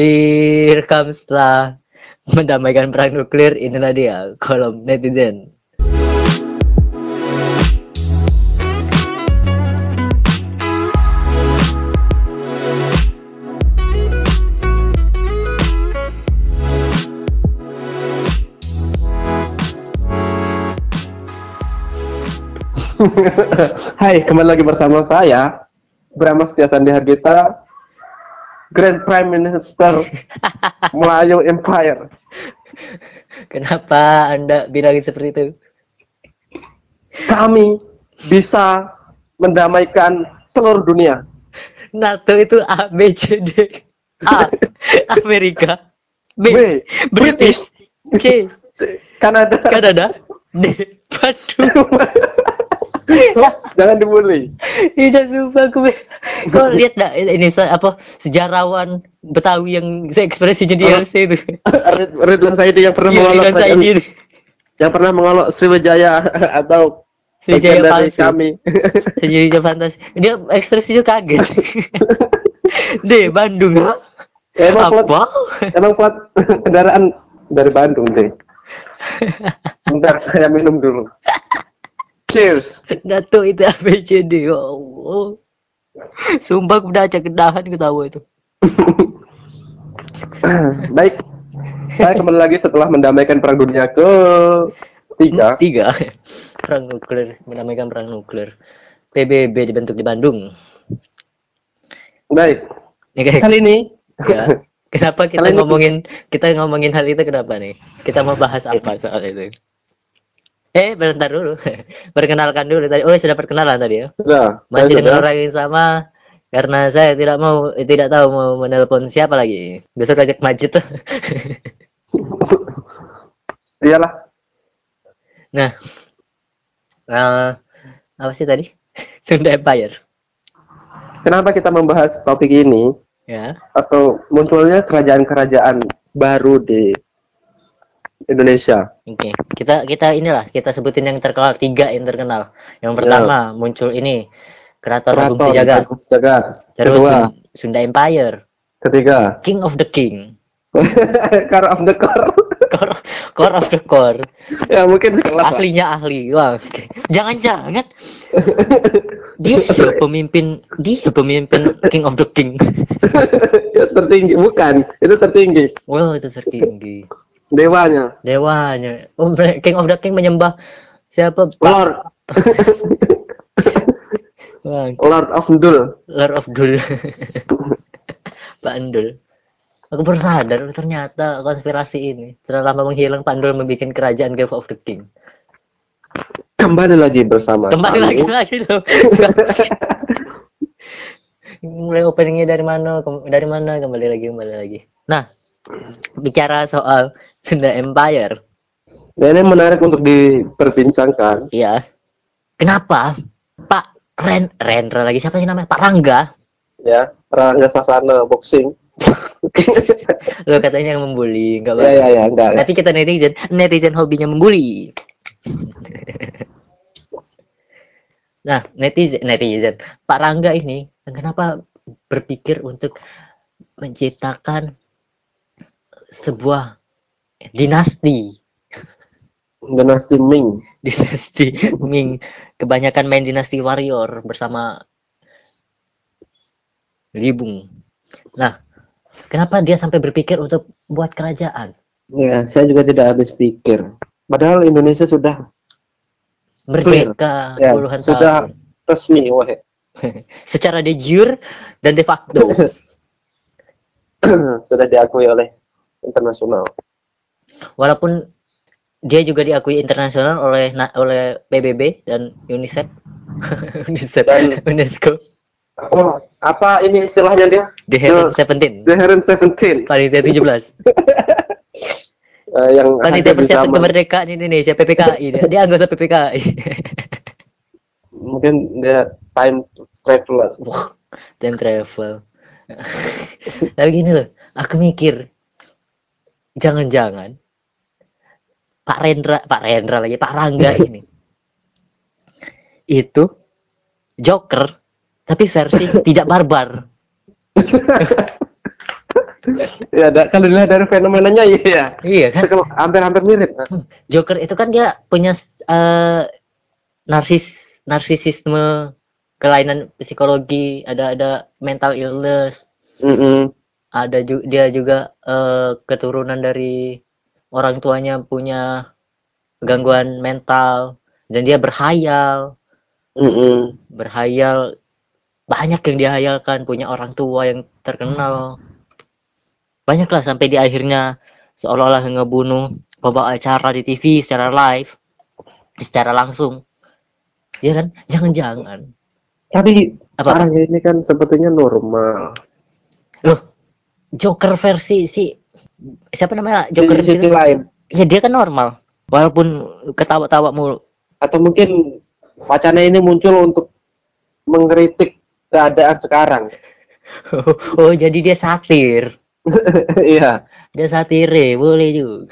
direkam setelah mendamaikan perang nuklir inilah dia kolom netizen. Hai, kembali lagi bersama saya Brahma Setia Sandi Hargita Grand Prime Minister Melayu Empire. Kenapa anda bilang seperti itu? Kami bisa mendamaikan seluruh dunia. NATO itu A B C D. A Amerika. B, B. British. C Kanada. Kanada. D Bandung Jangan dibully Iya sumpah gue Kau lihat gak ini apa sejarawan Betawi yang ekspresinya di. LC itu Rid- Ridwan Saidi yang pernah mengolok Ridwan Saidi itu yang pernah mengolok Sriwijaya atau Sriwijaya dari palsu. kami Sejujurnya fantasi Dia ekspresinya kaget D Bandung Ya, emang plat, Apa? emang plat kendaraan dari Bandung deh. Bentar, saya minum dulu. Cheers. NATO itu ABCD ya Allah Sumpah aku udah acak kedahan ketawa itu Baik, saya kembali lagi setelah mendamaikan perang dunia ke tiga. Tiga Perang nuklir Menamaikan perang nuklir PBB dibentuk di Bandung Baik, Ini kayak kali ini ya. Kenapa kita ngomongin kita ngomongin hal itu kenapa nih? Kita mau bahas apa soal itu? Eh, bentar dulu. Perkenalkan dulu tadi. Oh, sudah perkenalan tadi ya. sudah. Masih dengan sudah. orang yang sama karena saya tidak mau eh, tidak tahu mau menelpon siapa lagi. Besok ajak Majid tuh. Iyalah. nah. eh, apa sih tadi? Sunda Empire. Kenapa kita membahas topik ini Ya. atau munculnya kerajaan-kerajaan baru di Indonesia? Oke. Kita kita inilah kita sebutin yang terkenal tiga yang terkenal. Yang pertama muncul ini Keraton Agung Sejagat. Terus Kedua, Sun- Sunda Empire. ketiga, King of the King. Car of the Core. core, core of the core ya mungkin kelas lah. ahlinya ahli wah jangan-jangan dia pemimpin dia pemimpin king of the king ya, tertinggi bukan itu tertinggi wow itu tertinggi dewanya. Dewanya. Oh, king of the king menyembah siapa? Lord Lord of Dul. Lord of Dul. Pak Andul aku baru sadar ternyata konspirasi ini. Setelah lama menghilang Pak Andul membuat kerajaan Game of the King. Kembali lagi bersama kembali kami. lagi lagi loh. Mulai openingnya dari mana? Dari mana? Kembali lagi kembali lagi. Nah bicara soal Sunda Empire. Ya, ini menarik untuk diperbincangkan. Ya kenapa? Pak Ren Rendra lagi. Siapa sih namanya? Pak Rangga. Ya Rangga Sasana boxing. Lo katanya yang membuli enggak ya ya ya enggak tapi kita netizen netizen hobinya membuli nah netizen netizen. Pak Rangga ini kenapa berpikir untuk menciptakan sebuah dinasti. Dinasti Ming. Dinasti Ming. Kebanyakan main dinasti warrior bersama Libung nah kenapa dia sampai berpikir untuk buat kerajaan? Ya saya juga tidak habis pikir. Padahal Indonesia sudah merdeka ya puluhan sudah tahun. resmi wah secara de jure dan de facto. Sudah diakui oleh internasional walaupun dia juga diakui internasional oleh oleh PBB dan UNICEF. UNICEF Dan- UNESCO. Oh apa ini istilahnya dia? The Heren 17 The Heren 17 panitia 17 eh, yang panitia persiapan zaman- kemerdekaan Indonesia PPKI dia, dia anggota PPKI mungkin dia time traveler Wah, time travel. Tapi gini loh, aku mikir, jangan-jangan Pak Rendra, Pak Rendra lagi, Pak Rangga ini, itu Joker, tapi versi tidak barbar. ya da, kalau dilihat dari fenomenanya iya iya. Kan? Sekal- hampir-hampir mirip. Joker itu kan dia punya eh, narsis narsisisme kelainan psikologi ada ada mental illness. Mm-mm. ada ju- dia juga eh, keturunan dari orang tuanya punya gangguan mental dan dia berhayal. Mm-mm. berhayal banyak yang dihayalkan punya orang tua yang terkenal. Banyaklah sampai di akhirnya seolah-olah ngebunuh pembawa acara di TV secara live secara langsung. Ya kan? Jangan-jangan. Tapi Apa? sekarang ini kan sepertinya normal. Loh Joker versi si siapa namanya? Di Joker sisi versi lain. Ya dia kan normal. Walaupun ketawa-tawa mulu. Atau mungkin wacana ini muncul untuk mengkritik keadaan sekarang. Oh jadi dia satir. Iya. Dia satire boleh juga.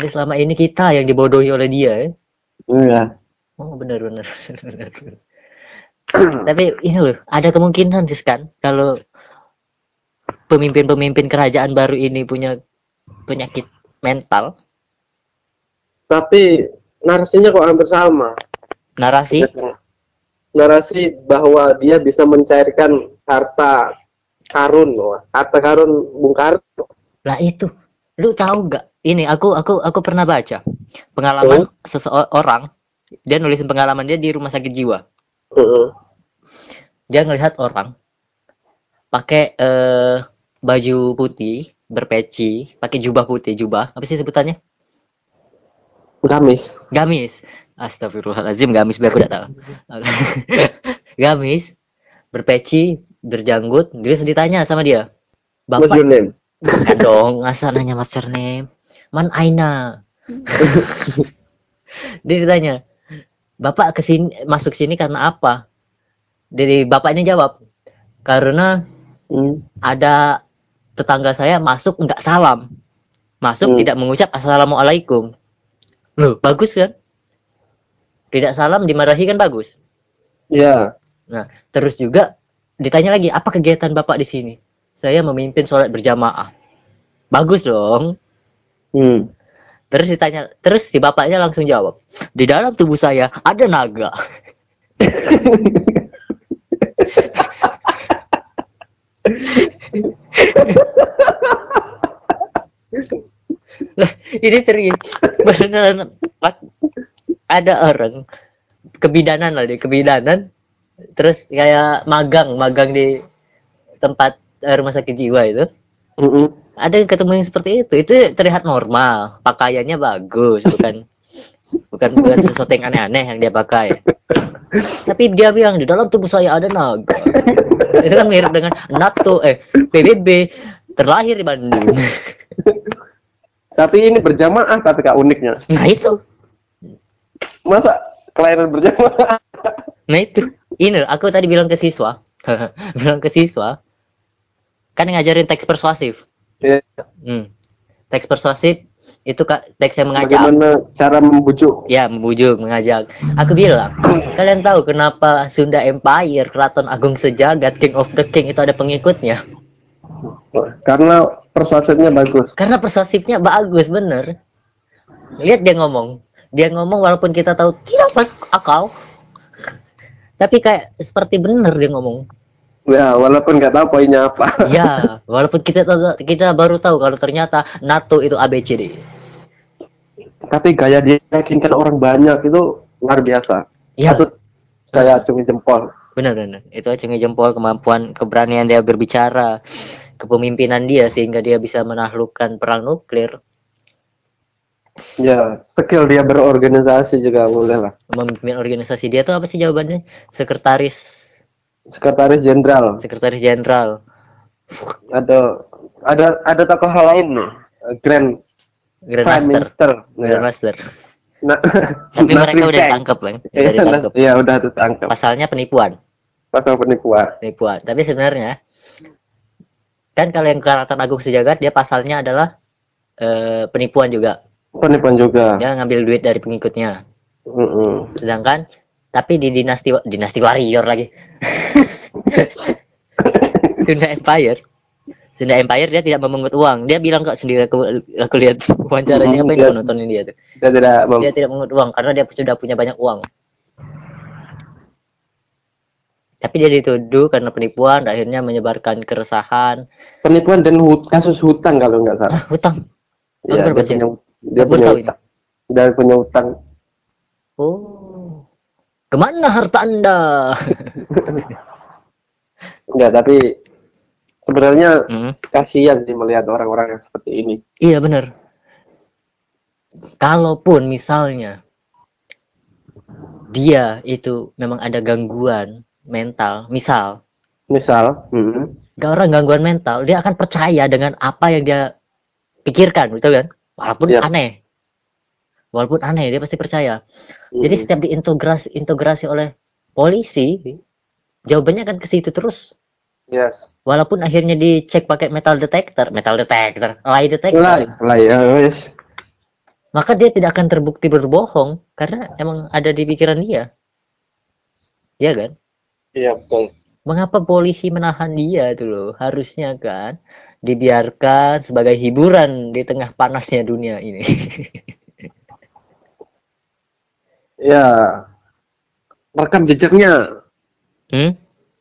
Jadi selama ini kita yang dibodohi oleh dia ya iya. Oh benar benar benar. benar. Tapi ini loh, ada kemungkinan sih kan kalau pemimpin-pemimpin kerajaan baru ini punya penyakit mental, tapi narasinya kok hampir sama narasi narasi bahwa dia bisa mencairkan harta karun wah. harta karun Bung Karno lah itu. Lu tahu nggak? Ini aku aku aku pernah baca pengalaman seseorang dia nulisin pengalaman dia di rumah sakit jiwa. Heeh. Dia ngelihat orang pakai eh, baju putih berpeci, pakai jubah putih, jubah. Apa sih sebutannya? gamis. Gamis. Astagfirullahaladzim gamis biar aku tidak tahu. Gamis berpeci berjanggut. Terus ditanya sama dia what's your bapak name? Bukan dong asal nanya mas surname man aina. Dia ditanya bapak ke sini masuk sini karena apa? Dari bapak ini jawab karena Hmm. ada tetangga saya masuk nggak salam. Masuk Hmm. tidak mengucap assalamualaikum. Loh. Bagus kan? Tidak salam dimarahi kan bagus? Ya nah terus juga ditanya lagi apa kegiatan bapak di sini? Saya memimpin sholat berjamaah. Bagus dong. Hmm. terus ditanya terus si bapaknya langsung jawab di dalam tubuh saya ada naga ini serius. Beneran ada orang kebidanan lah di kebidanan. Terus kayak magang magang di tempat eh, rumah sakit jiwa itu. Mm-mm. ada yang ketemu yang seperti itu. Itu terlihat normal. Pakaiannya bagus bukan bukan bukan sesuatu yang aneh-aneh yang dia pakai. Tapi dia bilang di dalam tubuh saya ada naga. Itu kan mirip dengan NATO eh PBB terlahir di Bandung tapi ini berjamaah tapi kak uniknya. Nah itu. Masa kelainan berjamaah? Nah itu. Ini aku tadi bilang ke siswa. Bilang ke siswa kan ngajarin teks persuasif. Ya, hmm. teks persuasif itu kak teks yang mengajak. Bagaimana cara membujuk? Ya, membujuk, mengajak. Aku bilang, kalian tahu kenapa Sunda Empire, Keraton Agung Sejagat, King of the King itu ada pengikutnya? Karena persuasifnya bagus Karena persuasifnya bagus, bener. Lihat dia ngomong. Dia ngomong walaupun kita tahu tidak masuk akal. Tapi kayak seperti bener dia ngomong. ya walaupun nggak tahu poinnya apa Ya, walaupun kita tahu- kita baru tahu kalau ternyata NATO itu ABCD. tapi gaya dia meyakinkan orang banyak itu luar biasa Ya, Patut saya acungi jempol benar benar. Itu acungi jempol kemampuan keberanian dia berbicara, kepemimpinan dia sehingga dia bisa menaklukkan perang nuklir. ya skill dia berorganisasi juga boleh lah. Memimpin organisasi dia tuh apa sih jawabannya? Sekretaris. Sekretaris jenderal. Sekretaris jenderal. Ada ada ada tokoh lain nih. Grand Prime grandmaster Minister. Ya. grandmaster nah, tapi mereka udah ditangkap kan Iya, udah ditangkap iya udah ditangkap pasalnya penipuan. Pasal penipuan. Penipuan. Tapi sebenarnya kan kalau yang Keraton Agung Sejagat dia pasalnya adalah eh, penipuan juga penipuan juga dia ngambil duit dari pengikutnya Mm-mm. sedangkan tapi di dinasti dinasti warrior lagi Sunda Empire Sunda Empire dia tidak memungut uang. Dia bilang kok sendiri aku, aku lihat wawancaranya Hmm, apa dia- yang nontonin dia tuh. Dia tidak Dia tidak memungut uang karena dia sudah punya banyak uang. Tapi dia dituduh karena penipuan, dan akhirnya menyebarkan keresahan. penipuan dan hut- kasus hutang kalau nggak salah. Ah, hutang. Baru dia punya, dia punya hutang. Dia punya hutang. Oh. Ke mana harta Anda? Enggak, tapi sebenarnya Hmm, kasihan sih melihat orang-orang yang seperti ini. Iya bener. Kalaupun misalnya dia itu memang ada gangguan mental, misal Misal, hmm, gak orang gangguan mental, dia akan percaya dengan apa yang dia pikirkan, betul kan? Walaupun Iya. aneh, walaupun aneh dia pasti percaya. Jadi hmm, setiap diintegrasi integrasi oleh polisi, jawabannya kan ke situ terus. yes. Walaupun akhirnya dicek pakai metal detector, metal detector, lie detector, Lah, lah ya, wes. maka dia tidak akan terbukti berbohong karena emang ada di pikiran dia. Ya kan? Iya, betul. Mengapa polisi menahan dia tuh loh? Harusnya kan dibiarkan sebagai hiburan di tengah panasnya dunia ini. Ya. Rekam jejaknya, hmm?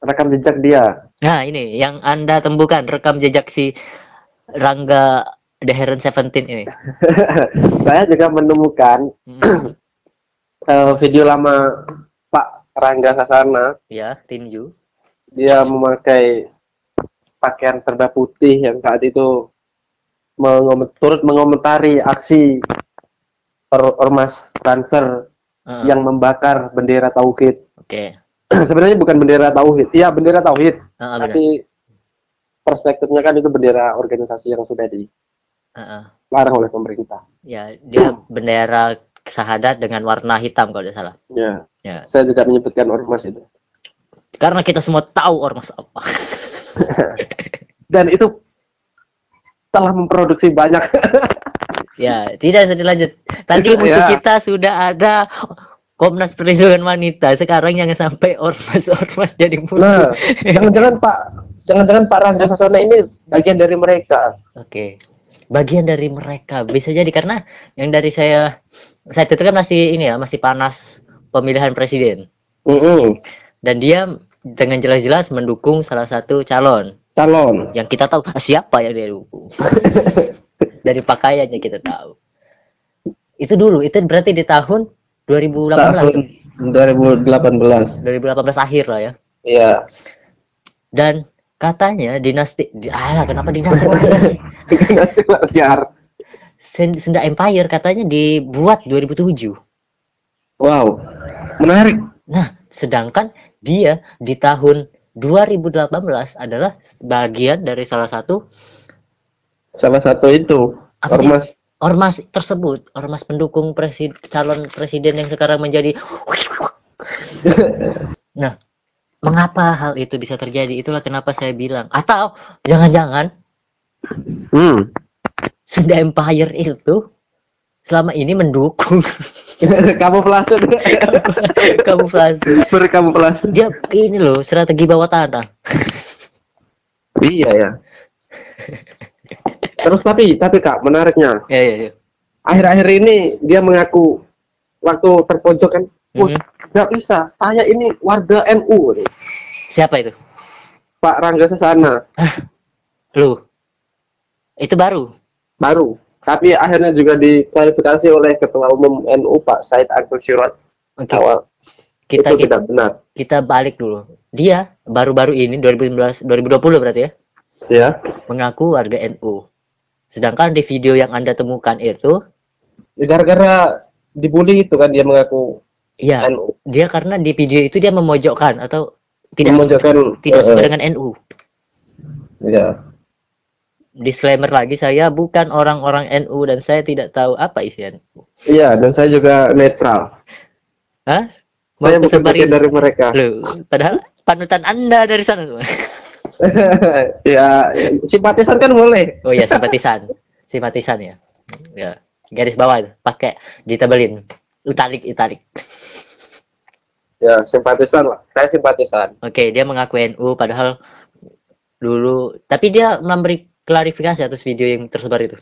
rekam jejak dia. Nah, ini yang Anda temukan rekam jejak si Rangga The Heron Seventeen ini. Saya juga menemukan Hmm. eh, video lama Pak Rangga Sasana. ya, tinju. Dia memakai pakaian serba putih yang saat itu mengom- turut mengomentari aksi or- ormas Banser Heeh. yang membakar bendera tauhid. Oke. Sebenarnya bukan bendera tauhid. Iya, bendera tauhid, benar. tapi perspektifnya kan itu bendera organisasi yang sudah Heeh. dilarang oleh pemerintah. Ya, dia bendera sahadat dengan warna hitam kalau tidak salah. Ya. Ya. Saya tidak menyebutkan ormas itu. Karena kita semua tahu ormas apa. Dan itu telah memproduksi banyak. Ya, tidak usah dilanjut. Tadi musuh Ya. kita sudah ada Komnas Perlindungan Wanita. Sekarang jangan sampai ormas-ormas jadi nah, musuh. jangan-jangan Pak, jangan-jangan Pak Rangga Sasana ini bagian dari mereka. Oke. Bagian dari mereka bisa jadi karena yang dari saya saya itu kan masih ini ya, masih panas pemilihan presiden. Mm-mm. Dan dia dengan jelas-jelas mendukung salah satu calon Calon. yang kita tahu ah, siapa yang dia dukung. dari pakaiannya kita tahu. Itu dulu, itu berarti di tahun 2018. Tahun 2018. 2018 akhir lah ya. Iya. Dan katanya dinasti di, alah kenapa dinasti? Dinasti. Sen- Sunda Empire katanya dibuat 2007. Wow. Menarik. Nah, sedangkan dia di tahun 2018 adalah bagian dari salah satu Salah satu itu Apa sih? ormas ormas tersebut, ormas pendukung presiden calon presiden yang sekarang menjadi Nah, mengapa hal itu bisa terjadi? Itulah kenapa saya bilang. Atau jangan-jangan Hmm. Sunda Empire itu selama ini mendukung kamuflase. kamuflase. Berkamuflase. Dia ini loh strategi bawah tanah. Iya ya. Terus tapi tapi Kak, menariknya Ya, ya, ya. akhir-akhir ini dia mengaku waktu terpojok kan, "Wah, Mhm. nggak bisa. Saya ini warga NU." Siapa itu? Pak Rangga Sasana Lu. Itu baru. Baru. Tapi akhirnya juga diklarifikasi oleh Ketua Umum NU Pak Said Agil Sirot Oke, awal. kita itu kita, tidak benar. kita balik dulu. Dia baru-baru ini 2019 2020 berarti ya, Ya. mengaku warga NU. Sedangkan di video yang Anda temukan itu, Gara-gara dibully itu kan dia mengaku ya, NU. dia karena di video itu dia memojokkan atau tidak Memojokkan, tidak eh, dengan NU. Ya. Disclaimer lagi, saya bukan orang-orang NU dan saya tidak tahu apa isi NU. Iya, dan saya juga netral. Hah? Mau Saya bukan bagian dari mereka. Loh, padahal panutan Anda dari sana ya, simpatisan kan boleh. Oh ya, simpatisan. Simpatisan ya. Ya, garis bawah itu, pakai ditebelin. Italik, italik. Ya, simpatisan lah. Saya simpatisan. Oke, dia mengaku NU padahal dulu tapi dia memberi klarifikasi atas video yang tersebar itu?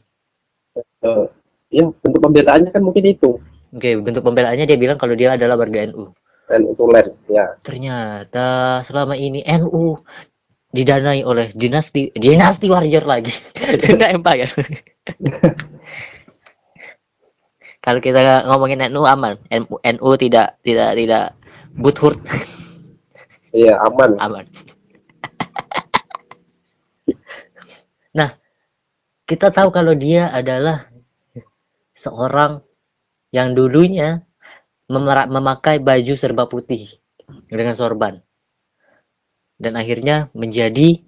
Eh, ya bentuk pembelaannya kan mungkin itu. Oke bentuk pembelaannya dia bilang kalau dia adalah warga NU dan utulan ya. Ternyata selama ini NU didanai oleh dinasti dinasti warrior lagi. Sunda Empire kalau kita ngomongin NU aman. NU, NU tidak tidak tidak buthurt iya aman. Aman nah kita tahu kalau dia adalah seorang yang dulunya memakai baju serba putih dengan sorban. Dan akhirnya menjadi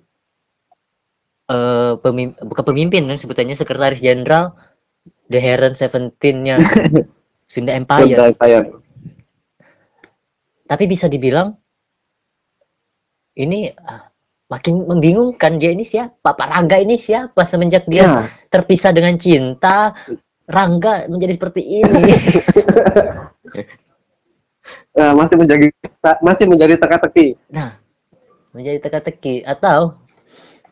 eh pemim- bukan pemimpin kan sebutannya sekretaris jenderal The Heron Seventeen-nya Sunda Empire. Sunda saya tapi bisa dibilang ini makin membingungkan dia ini siapa? Pak Rangga ini siapa semenjak dia ya. terpisah dengan cinta Rangga menjadi seperti ini? Eh, masih menjadi masih menjadi teka-teki. Nah menjadi teka-teki. Atau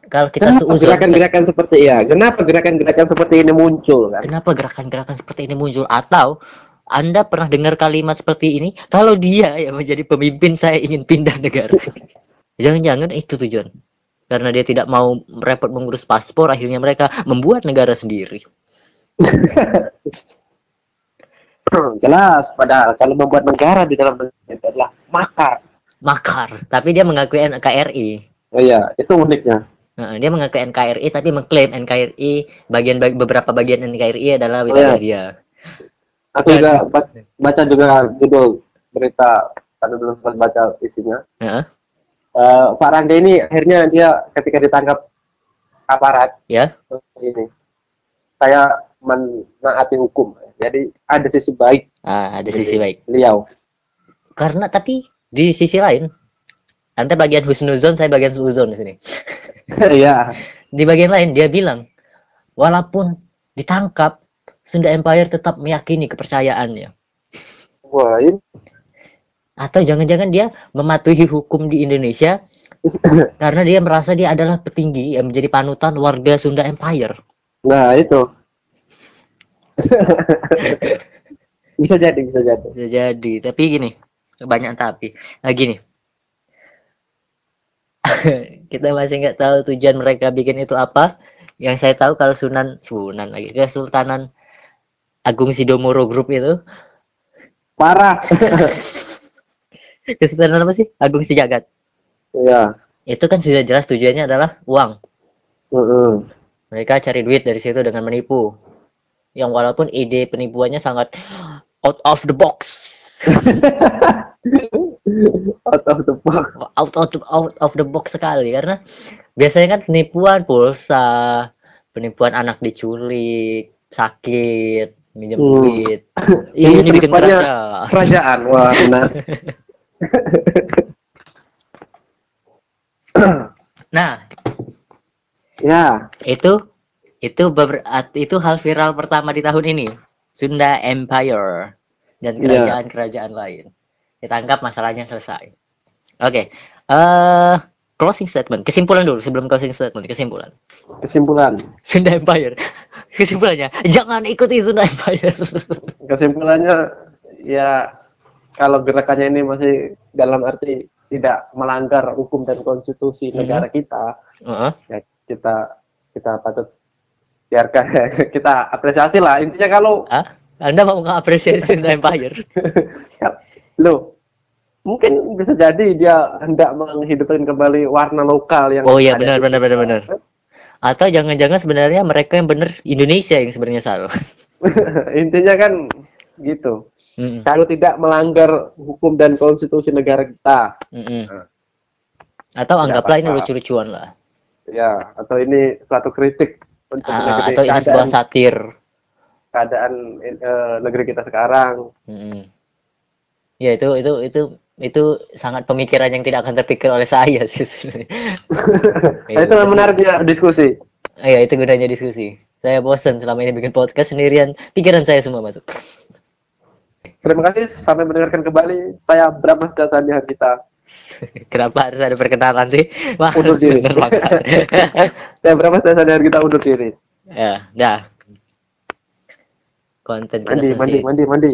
kalau kita kenapa seuzon gerakan-gerakan seperti ya kenapa gerakan-gerakan seperti ini muncul kan? Kenapa gerakan-gerakan seperti ini muncul? Atau anda pernah dengar kalimat seperti ini? Kalau dia yang menjadi pemimpin saya ingin pindah negara jangan-jangan itu tujuan. Karena dia tidak mau repot mengurus paspor akhirnya mereka membuat negara sendiri. Jelas padahal kalau membuat negara di dalam negara itu adalah makar. Makar tapi dia mengakui NKRI oh, iya itu uniknya. Nah, dia mengakui NKRI tapi mengklaim NKRI bagian bag- beberapa bagian NKRI adalah Oh, wilayah iya. dia. Aku Dan- juga ba- baca juga judul berita tadi belum sempat baca isinya. Heeh. Eh, Pak Rangga ini akhirnya dia ketika ditangkap aparat ya. ini saya menaati hukum. Jadi ada sisi baik ah, ada sisi baik. beliau. Karena tapi di sisi lain anda bagian husnuzon saya bagian suuzon di sini. Iya. Di bagian lain dia bilang walaupun ditangkap Sunda Empire tetap meyakini kepercayaannya. Wah ini atau jangan-jangan dia mematuhi hukum di Indonesia karena dia merasa dia adalah petinggi yang menjadi panutan warga Sunda Empire. Nah itu. Bisa jadi bisa jadi. Bisa jadi. Tapi gini banyak tapi. Nah gini. Kita masih nggak tahu tujuan mereka bikin itu apa. Yang saya tahu kalau Sunan Sunan lagi Kesultanan Agung Sidomoro Group itu. Parah Kesultanan apa sih? Agung Sejagat ya itu kan sudah jelas tujuannya adalah uang. Heeh. mereka cari duit dari situ dengan menipu. Yang walaupun ide penipuannya sangat out of the box. Out of the box. Out of the, out of the box sekali. Karena biasanya kan penipuan pulsa penipuan anak diculik sakit minjem Hmm. duit. Ini ini bikin kerajaan kerajaan wah benar nah. Ya. Itu itu beber- itu hal viral pertama di tahun ini. Sunda Empire dan Iya. kerajaan-kerajaan lain. Ditangkap masalahnya selesai. Oke eh closing statement. Kesimpulan dulu sebelum closing statement kesimpulan. Kesimpulan. Sunda Empire. Kesimpulannya jangan ikuti Sunda Empire. Kesimpulannya ya kalau gerakannya ini masih dalam arti tidak melanggar hukum dan konstitusi Mhm. negara kita Heeh. ya kita kita patut biarkan kita apresiasi lah intinya kalau Ah, Anda mau ngapresiasi Sunda Empire lo mungkin bisa jadi dia hendak menghidupkan kembali warna lokal yang Oh iya, benar, benar, benar, benar. atau jangan-jangan sebenarnya mereka yang benar Indonesia yang sebenarnya salah intinya kan gitu Mm-mm, kalau tidak melanggar hukum dan konstitusi negara kita. Mm-mm. atau anggaplah ini lucu-lucuan lah. Ya atau ini suatu kritik untuk Ah, atau ini keadaan, sebuah satir. keadaan eh, negeri kita sekarang. Mm-mm. ya itu itu itu itu sangat pemikiran yang tidak akan terpikir oleh saya sih nah, itu yang menariknya diskusi. Ah, ya itu gunanya diskusi. Saya bosan selama ini bikin podcast sendirian. Pikiran saya semua masuk terima kasih sampai mendengarkan kembali saya Brahma Jasa kita Kenapa harus ada perkenalan sih? Wah, Undur diri. bener berapa setiap hari kita undur diri? ya, dah. Konten Mandi, mandi, mandi, mandi.